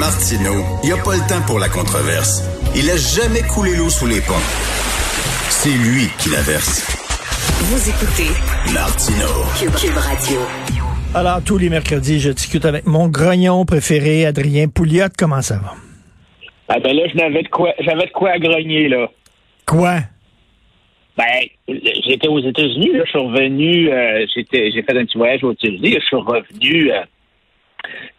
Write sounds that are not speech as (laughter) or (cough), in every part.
Martino, il n'y a pas le temps pour la controverse. Il a jamais coulé l'eau sous les ponts. C'est lui qui la verse. Vous écoutez Martino. Cube, Radio. Alors, tous les mercredis, je discute avec mon grognon préféré, Adrien Pouliot. Comment ça va? Ah ben là, j'avais de quoi, j'avais de quoi à grogner, là. Quoi? Ben, j'étais aux États-Unis, là, je suis revenu, euh, j'étais, j'ai fait un petit voyage aux États-Unis, je suis revenu euh,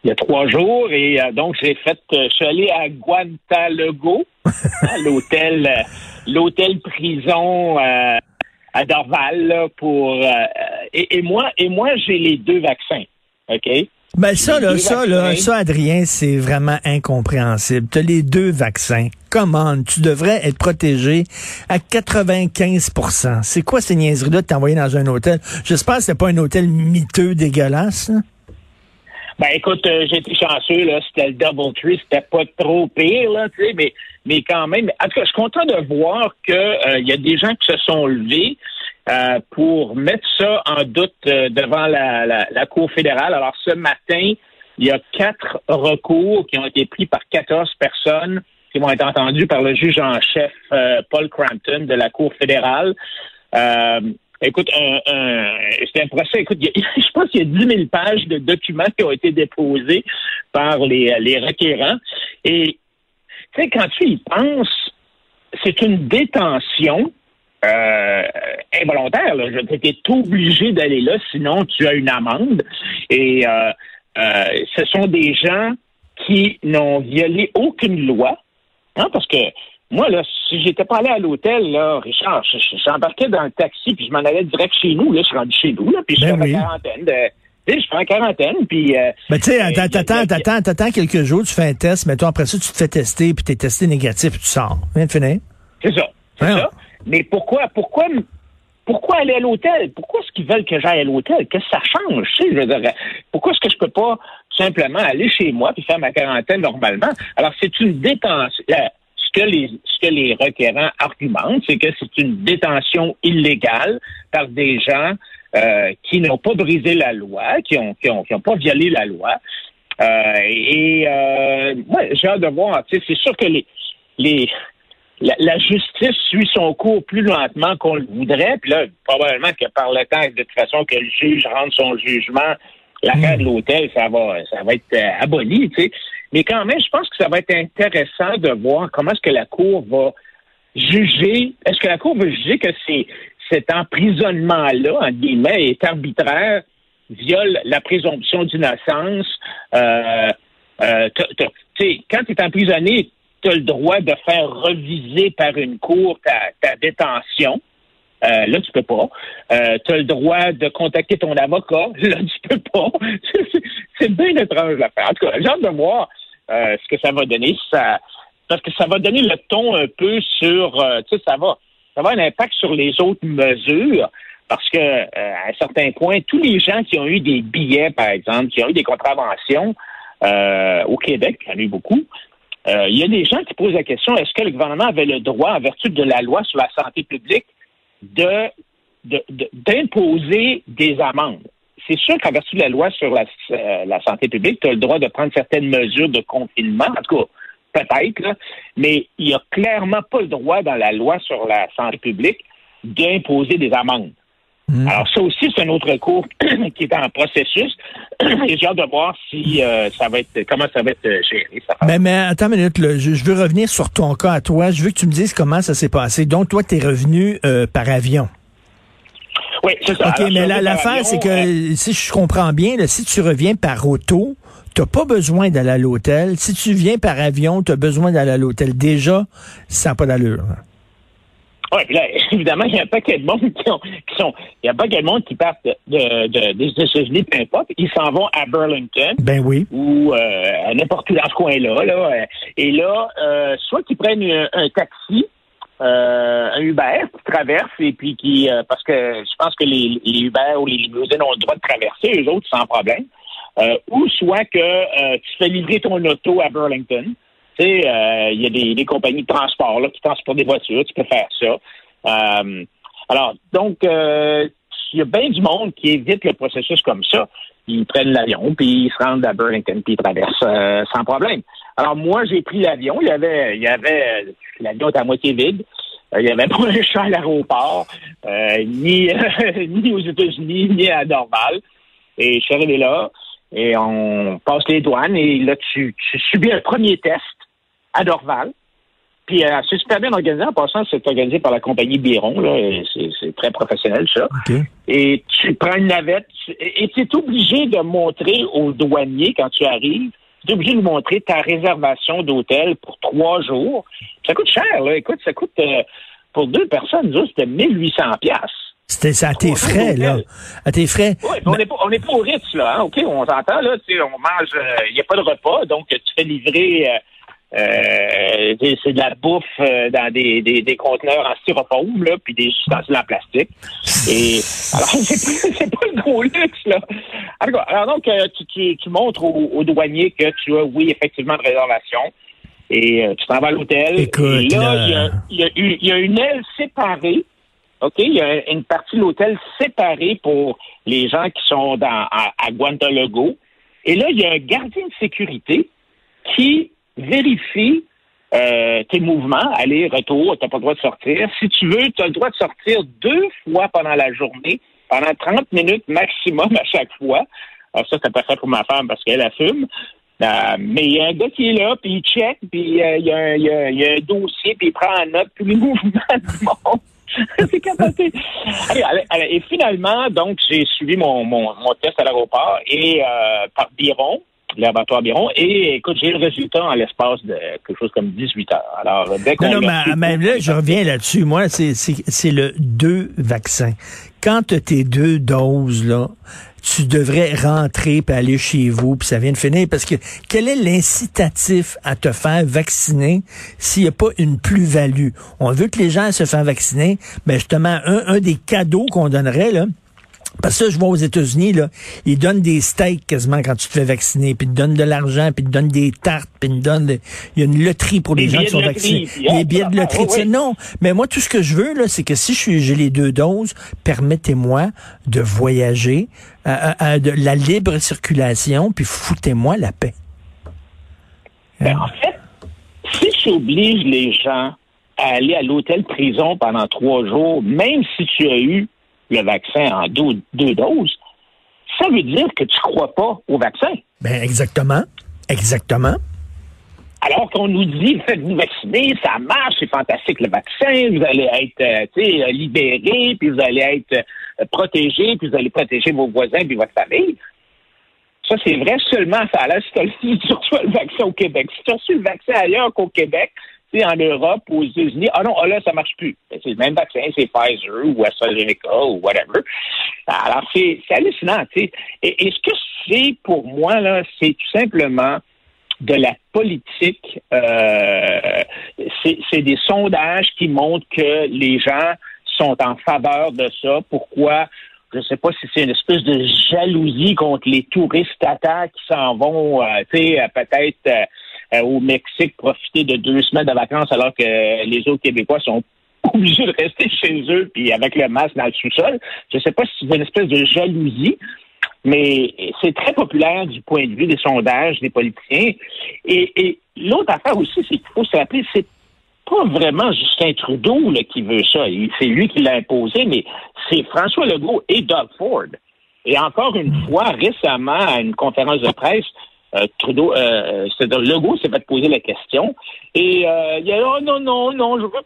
il y a trois jours et euh, donc j'ai fait, je suis allé à Guantanamo, à (laughs) l'hôtel, l'hôtel prison à Dorval là, pour et, et moi et moi j'ai les deux vaccins, ok? Ben ça, là, ça, là, ça, Adrien, c'est vraiment incompréhensible. Tu as les deux vaccins. Comment? Tu devrais être protégé à 95% C'est quoi ces niaiseries-là de t'envoyer dans un hôtel? J'espère que c'était pas un hôtel miteux dégueulasse. Ben écoute, euh, j'ai été chanceux, là, c'était le Double Tree, c'était pas trop pire, là, tu sais, mais, mais quand même. En tout cas, je suis content de voir qu'il euh, y a des gens qui se sont levés. Euh, pour mettre ça en doute euh, devant la, la, Cour fédérale. Alors ce matin, il y a quatre recours qui ont été pris par 14 personnes qui vont être entendus par le juge en chef Paul Crampton de la Cour fédérale. Écoute, c'est un procès. Écoute, (laughs) je pense qu'il y a 10 000 pages de documents qui ont été déposés par les, les requérants. Et tu sais, quand tu y penses, c'est une détention euh, involontaire. Là. Tu es obligé d'aller là, sinon tu as une amende. Et euh, euh, ce sont des gens qui n'ont violé aucune loi. Hein, parce que moi, là, si j'étais pas allé à l'hôtel, là, Richard, j'embarquais dans le taxi puis je m'en allais direct chez nous. Là, je suis rendu chez nous, là, puis je suis ben en quarantaine. De, je suis en quarantaine, puis... Euh, ben, tu sais, t'attends, t'attends, t'attends quelques jours, tu fais un test, mais toi, après ça, tu te fais tester, puis t'es testé négatif, puis tu sors. Viens de finir. C'est ça. C'est ça. Mais pourquoi, pourquoi, pourquoi aller à l'hôtel? Pourquoi est-ce qu'ils veulent que j'aille à l'hôtel? Qu'est-ce que ça change? Je veux dire, pourquoi est-ce que je peux pas simplement aller chez moi puis faire ma quarantaine normalement? Alors, c'est une détention. Ce que les, ce que les requérants argumentent, c'est que c'est une détention illégale par des gens euh, qui n'ont pas brisé la loi, qui ont, qui ont, qui ont pas violé la loi. Euh, et euh, moi, j'ai hâte de voir. C'est sûr que les, les, la, justice suit son cours plus lentement qu'on le voudrait. Puis là, probablement que par le temps, de toute façon, que le juge rende son jugement, l'affaire de l'hôtel, ça va, ça va être euh, aboli, tu sais. Mais quand même, je pense que ça va être intéressant de voir comment est-ce que la Cour va juger. Est-ce que la Cour va juger que c'est cet emprisonnement-là, en guillemets, est arbitraire, viole la présomption d'innocence? Euh, euh, quand tu es emprisonné, tu as le droit de faire reviser par une cour ta, détention. Euh, là, tu peux pas. Euh, tu as le droit de contacter ton avocat. (laughs) Là, tu peux pas. (laughs) c'est bien étrange l'affaire. En tout cas, j'ai hâte de voir euh, ce que ça va donner. Ça, parce que ça va donner le ton un peu sur, tu sais, ça va, ça va avoir un impact sur les autres mesures. Parce que à un certain point, tous les gens qui ont eu des billets, par exemple, qui ont eu des contraventions au Québec, il y en a eu beaucoup, euh, il y a des gens qui posent la question est-ce que le gouvernement avait le droit, en vertu de la loi sur la santé publique, d'imposer des amendes? C'est sûr qu'en vertu de la loi sur la, euh, la santé publique, tu as le droit de prendre certaines mesures de confinement, en tout cas, peut-être, mais il n'y a clairement pas le droit dans la loi sur la santé publique d'imposer des amendes. Hmm. Alors ça aussi, c'est un autre cours (clears throat) qui est en processus. (clears throat) Et j'ai hâte de voir si euh, ça va être comment ça va être euh, géré. mais, mais attends une minute, je, veux revenir sur ton cas à toi. Je veux que tu me dises comment ça s'est passé. Donc toi, tu es revenu euh, par avion. Oui, c'est ça. OK, mais l'affaire, c'est que si je comprends bien, si tu reviens par auto, tu n'as pas besoin d'aller à l'hôtel. Si tu viens par avion, tu as besoin d'aller à l'hôtel. Déjà, ça n'a pas d'allure. Oui, là, (laughs) évidemment, il y a un paquet de monde qui, sont. Il y a pas paquet de monde qui partent de, de, des États-Unis, peu importe. Ils s'en vont à Burlington. Ben oui. Ou euh, à n'importe où dans ce coin-là. Là, et là, euh, soit qu'ils prennent un, taxi. Euh, un Uber qui traverse et puis qui euh, parce que je pense que les, Uber ou les limousines ont le droit de traverser, eux autres, sans problème. Euh, ou soit que tu fais livrer ton auto à Burlington. Tu sais, il y a des, compagnies de transport là, qui transportent des voitures, tu peux faire ça. Alors, donc, il y a bien du monde qui évite le processus comme ça. Ils prennent l'avion, puis ils se rendent à Burlington, puis ils traversent sans problème. Alors moi, j'ai pris l'avion. Il y avait, il y avait l'avion était à moitié vide. Il n'y avait (laughs) pas un chat à l'aéroport, ni, (laughs) ni aux États-Unis, ni à Dorval. Et je suis arrivé là, et on passe les douanes, et là, tu, tu subis un premier test à Dorval. Puis euh, c'est super bien organisé. En passant, c'est organisé par la compagnie Biron. Là, c'est, très professionnel, ça. Et tu prends une navette et tu es obligé de montrer aux douaniers quand tu arrives, tu es obligé de montrer ta réservation d'hôtel pour trois jours. Ça coûte cher, là. Écoute, ça coûte euh, pour deux personnes, c'était 1800 pièces. C'était ça à tes frais, là. À tes frais. Oui, on n'est pas, on pas au Ritz, là. Hein? OK, on s'entend, là. On mange, euh, il n'y a pas de repas, donc tu fais livrer euh, c'est de la bouffe euh, dans des, des, des, conteneurs en styrofoam, là, puis des ustensiles en plastique. Et alors, (laughs) c'est pas, pas le gros luxe, là. Alors, donc, euh, tu, tu, tu montres aux, douaniers que tu as, oui, effectivement, de réservation. Et tu t'en vas à l'hôtel. Et là, il y, a, y, y a une aile séparée. OK? Il y a une partie de l'hôtel séparée pour les gens qui sont dans, à, à Guantanago. Et là, il y a un gardien de sécurité qui vérifie euh, tes mouvements, aller, retour, tu n'as pas le droit de sortir. Si tu veux, tu as le droit de sortir deux fois pendant la journée, pendant 30 minutes maximum à chaque fois. Alors ça, c'est parfait pour ma femme parce qu'elle a fume. Euh, mais il y a un gars qui est là, puis il check, puis euh, il, y a un, dossier, puis il prend en note tous les (laughs) mouvements du monde. (laughs) c'est capoté. et finalement, donc, j'ai suivi mon, mon, mon test à l'aéroport et par Biron, laboratoire Biron. Et écoute, j'ai le résultat en l'espace de quelque chose comme 18 heures. Alors, dès qu'on. Non, non, mais, là, je reviens là-dessus. Moi, c'est le deux vaccins. Quand tu tes deux doses, là, tu devrais rentrer puis aller chez vous puis ça vient de finir parce que quel est l'incitatif à te faire vacciner s'il n'y a pas une plus-value? On veut que les gens se fassent vacciner, mais justement, un, un des cadeaux qu'on donnerait, là, parce que je vois aux États-Unis, là, ils donnent des steaks quasiment quand tu te fais vacciner, puis ils te donnent de l'argent, puis ils te donnent des tartes, puis ils te donnent... Il y a une loterie pour les, gens qui sont vaccinés. Les billets de loterie. Non, mais moi, tout ce que je veux, là, c'est que si j'ai les deux doses, permettez-moi de voyager, à, de la libre circulation, puis foutez-moi la paix. Ben, en fait, si tu obliges les gens à aller à l'hôtel prison pendant trois jours, même si tu as eu le vaccin en deux, doses, ça veut dire que tu ne crois pas au vaccin. Ben exactement. Exactement. Alors qu'on nous dit, faites-vous vacciner, ça marche, c'est fantastique le vaccin, vous allez être euh, libéré, puis vous allez être euh, protégé, puis vous allez protéger vos voisins puis votre famille. Ça, c'est vrai seulement ça. Là, si tu reçois le vaccin au Québec. Si tu as reçu le vaccin ailleurs qu'au Québec, en Europe aux États-Unis, ah non, ah là, ça marche plus. Ben, c'est le même vaccin, c'est Pfizer ou AstraZeneca ou whatever. Alors, c'est hallucinant. Et, ce que c'est pour moi, c'est tout simplement de la politique. Euh, c'est des sondages qui montrent que les gens sont en faveur de ça. Pourquoi? Je ne sais pas si c'est une espèce de jalousie contre les touristes tata qui s'en vont, euh, tu sais, peut-être... Euh, euh, au Mexique profiter de deux semaines de vacances alors que les autres Québécois sont (laughs) obligés de rester chez eux puis avec le masque dans le sous-sol. Je ne sais pas si c'est une espèce de jalousie, mais c'est très populaire du point de vue des sondages des politiciens. Et, l'autre affaire aussi, c'est qu'il faut se rappeler, c'est pas vraiment Justin Trudeau qui veut ça. C'est lui qui l'a imposé, mais c'est François Legault et Doug Ford. Et encore une fois, récemment, à une conférence de presse, euh, Trudeau, euh, c'est-à-dire Legault s'est fait poser la question. Et euh, il a dit oh, non non non je veux pas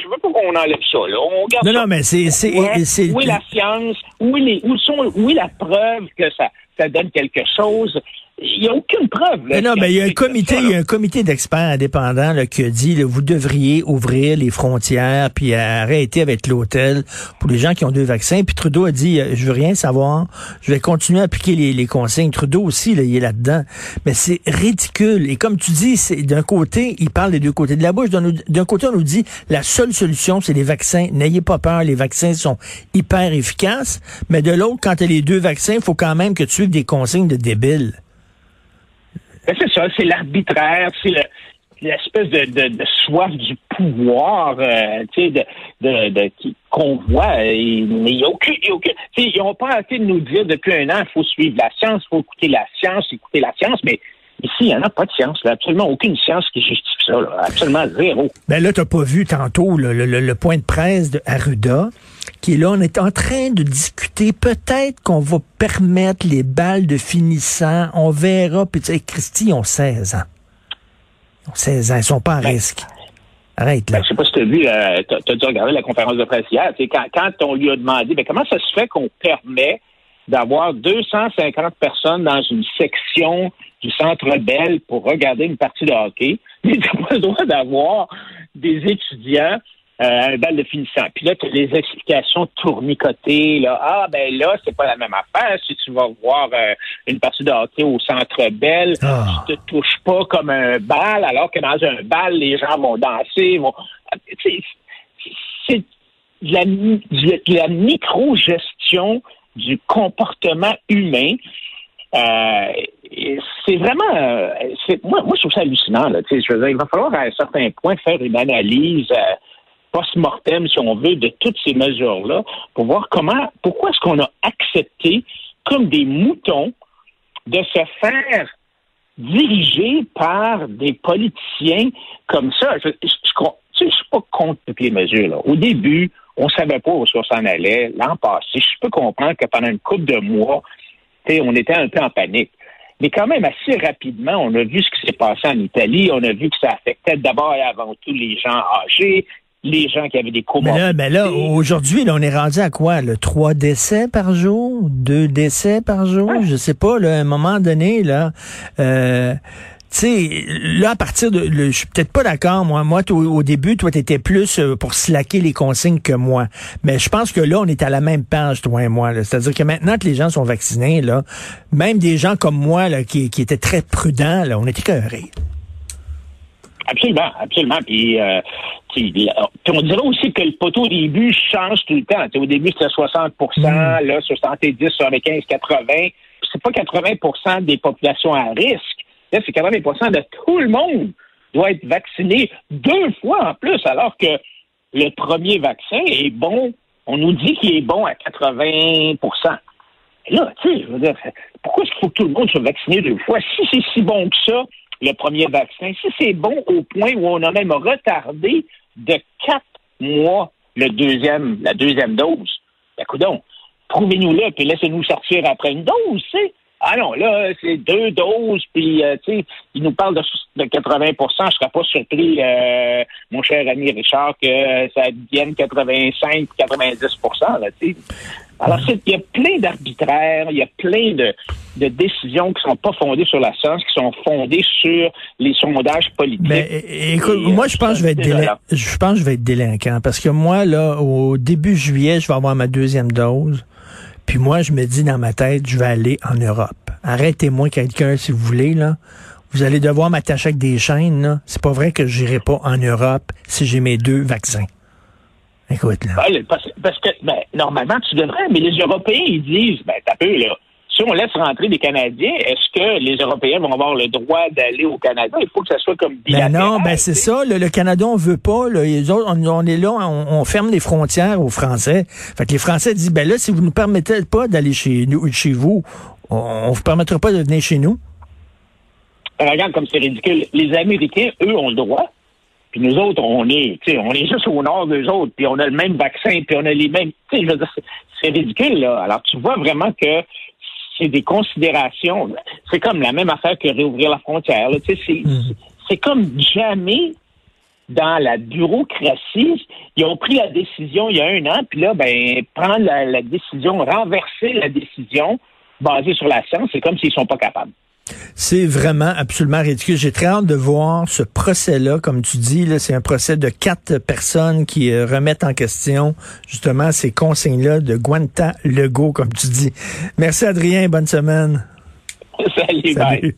je veux pas qu'on enlève ça là. On garde non non mais c'est c'est où est la science? Où est les où sont où est la preuve que ça ça donne quelque chose? Il n'y a aucune preuve. mais non, mais il y a un comité, il y a un comité d'experts indépendants là, qui a dit là, vous devriez ouvrir les frontières puis arrêter avec l'hôtel pour les gens qui ont deux vaccins. Puis Trudeau a dit euh, je veux rien savoir, je vais continuer à appliquer les, les consignes. Trudeau aussi, là, il est là-dedans. Mais c'est ridicule. Et comme tu dis, c'est d'un côté, il parle des deux côtés de la bouche. D'un côté, on nous dit la seule solution, c'est les vaccins. N'ayez pas peur, les vaccins sont hyper efficaces. Mais de l'autre, quand tu as les deux vaccins, il faut quand même que tu suives des consignes de débiles. Ben, c'est ça, c'est l'arbitraire, c'est l'espèce de, de, soif du pouvoir, euh, de, de, qu'on voit. mais il n'y a aucun, ils n'ont pas arrêté de nous dire depuis un an, il faut suivre la science, il faut écouter la science, écouter la science, mais Ici, il n'y en a pas de science. Là. Absolument aucune science qui justifie ça. Là. Absolument zéro. Ben là, tu n'as pas vu tantôt le, le, le, point de presse de Arruda, qui est là, on est en train de discuter. Peut-être qu'on va permettre les balles de finissant. On verra. Puis tu sais, Christy, ils ont 16 ans. Ils ont 16 ans. Ils sont pas en ben, risque. Arrête là. Ben, je sais pas si tu as vu, euh, tu as, dû regarder la conférence de presse hier. Quand, quand on lui a demandé, ben, comment ça se fait qu'on permet d'avoir 250 personnes dans une section du Centre Bell pour regarder une partie de hockey, (laughs) mais tu n'as pas le droit d'avoir des étudiants euh, à un bal de finissant. Puis là, tu as les explications tournicotées. Là. Ah, ben là, c'est pas la même affaire. Si tu vas voir euh, une partie de hockey au Centre Bell, ah. tu te touches pas comme un bal, alors que dans un bal, les gens vont danser. Vont... C'est de la, de la micro-gestion du comportement humain. Euh, c'est vraiment, euh, moi, moi, je trouve ça hallucinant. Là, je veux dire, il va falloir à un certain point faire une analyse euh, post-mortem, si on veut, de toutes ces mesures-là pour voir comment, pourquoi est-ce qu'on a accepté, comme des moutons, de se faire diriger par des politiciens comme ça. Je ne suis pas contre toutes les mesures. Là. Au début, on ne savait pas où ça s'en allait. L'an passé, je peux comprendre que pendant une couple de mois, on était un peu en panique. Mais quand même, assez rapidement, on a vu ce qui s'est passé en Italie. On a vu que ça affectait d'abord et avant tout les gens âgés, les gens qui avaient des comorbidités. Mais là, aujourd'hui, on est rendu à quoi? Le trois décès par jour? Deux décès par jour? Je sais pas, là, à un moment donné, là, euh, sais, là, à partir de... je suis peut-être pas d'accord, moi. Moi, au, début, toi, tu étais plus euh, pour slacker les consignes que moi. Mais je pense que là, on est à la même page, toi et moi. C'est-à-dire que maintenant que les gens sont vaccinés, là, même des gens comme moi, là, qui, qui étaient très prudents, là, on était écœurés. Absolument, absolument. Puis, euh, on dirait aussi que le poteau au début change tout le temps. au début, c'était 60 mm. là, 70, 75, 80. C'est pas 80 des populations à risque Là, c'est 80 de tout le monde doit être vacciné deux fois en plus, alors que le premier vaccin est bon. On nous dit qu'il est bon à 80% Là, tu sais, je veux dire, pourquoi est-ce qu'il faut que tout le monde soit vacciné deux fois? Si c'est si bon que ça, le premier vaccin, si c'est bon au point où on a même retardé de quatre mois le deuxième, la deuxième dose, ben, coudon, prouvez-nous-le, puis laissez-nous sortir après une dose, tu sais. Ah non, là, c'est deux doses, puis, euh, tu sais, il nous parle de, de 80% Je serais pas surpris, euh, mon cher ami Richard, que ça devienne 85 90 là, tu sais. Alors, il y a plein d'arbitraires, il y a plein de, de, décisions qui sont pas fondées sur la science, qui sont fondées sur les sondages politiques. Mais écoute, moi, je pense que je vais être. Je pense que je vais être délinquant parce que moi, là, au début juillet, je vais avoir ma deuxième dose. Puis moi, je me dis dans ma tête, je vais aller en Europe. Arrêtez-moi quelqu'un si vous voulez, là. Vous allez devoir m'attacher avec des chaînes, là. C'est pas vrai que j'irai pas en Europe si j'ai mes deux vaccins. Écoute, là. Parce, que, ben, normalement, tu devrais, mais les Européens, ils disent, ben, t'as peu, là si on laisse rentrer des Canadiens, est-ce que les Européens vont avoir le droit d'aller au Canada? Il faut que ça soit comme bilatéral. Ben non, ben c'est ça. Le, Canada, on veut pas. les autres, on, est là, on, ferme les frontières aux Français. Fait que les Français disent, ben là, si vous ne nous permettez pas d'aller chez nous, chez vous, on, ne vous permettra pas de venir chez nous. Regarde comme c'est ridicule. Les Américains, eux, ont le droit. Puis nous autres, on est, on est juste au nord d'eux autres, puis on a le même vaccin, puis on a les mêmes. C'est ridicule, là. Alors, tu vois vraiment que c'est des considérations. C'est comme la même affaire que réouvrir la frontière. Mhm. C'est comme jamais dans la bureaucratie, ils ont pris la décision il y a un an, puis là, ben, prendre la, décision, renverser la décision basée sur la science, c'est comme s'ils sont pas capables. C'est vraiment absolument ridicule. J'ai très hâte de voir ce procès-là, comme tu dis. C'est un procès de quatre personnes qui euh, remettent en question justement ces consignes-là de Guanta Legault, comme tu dis. Merci Adrien, bonne semaine. (laughs) Salut. Salut.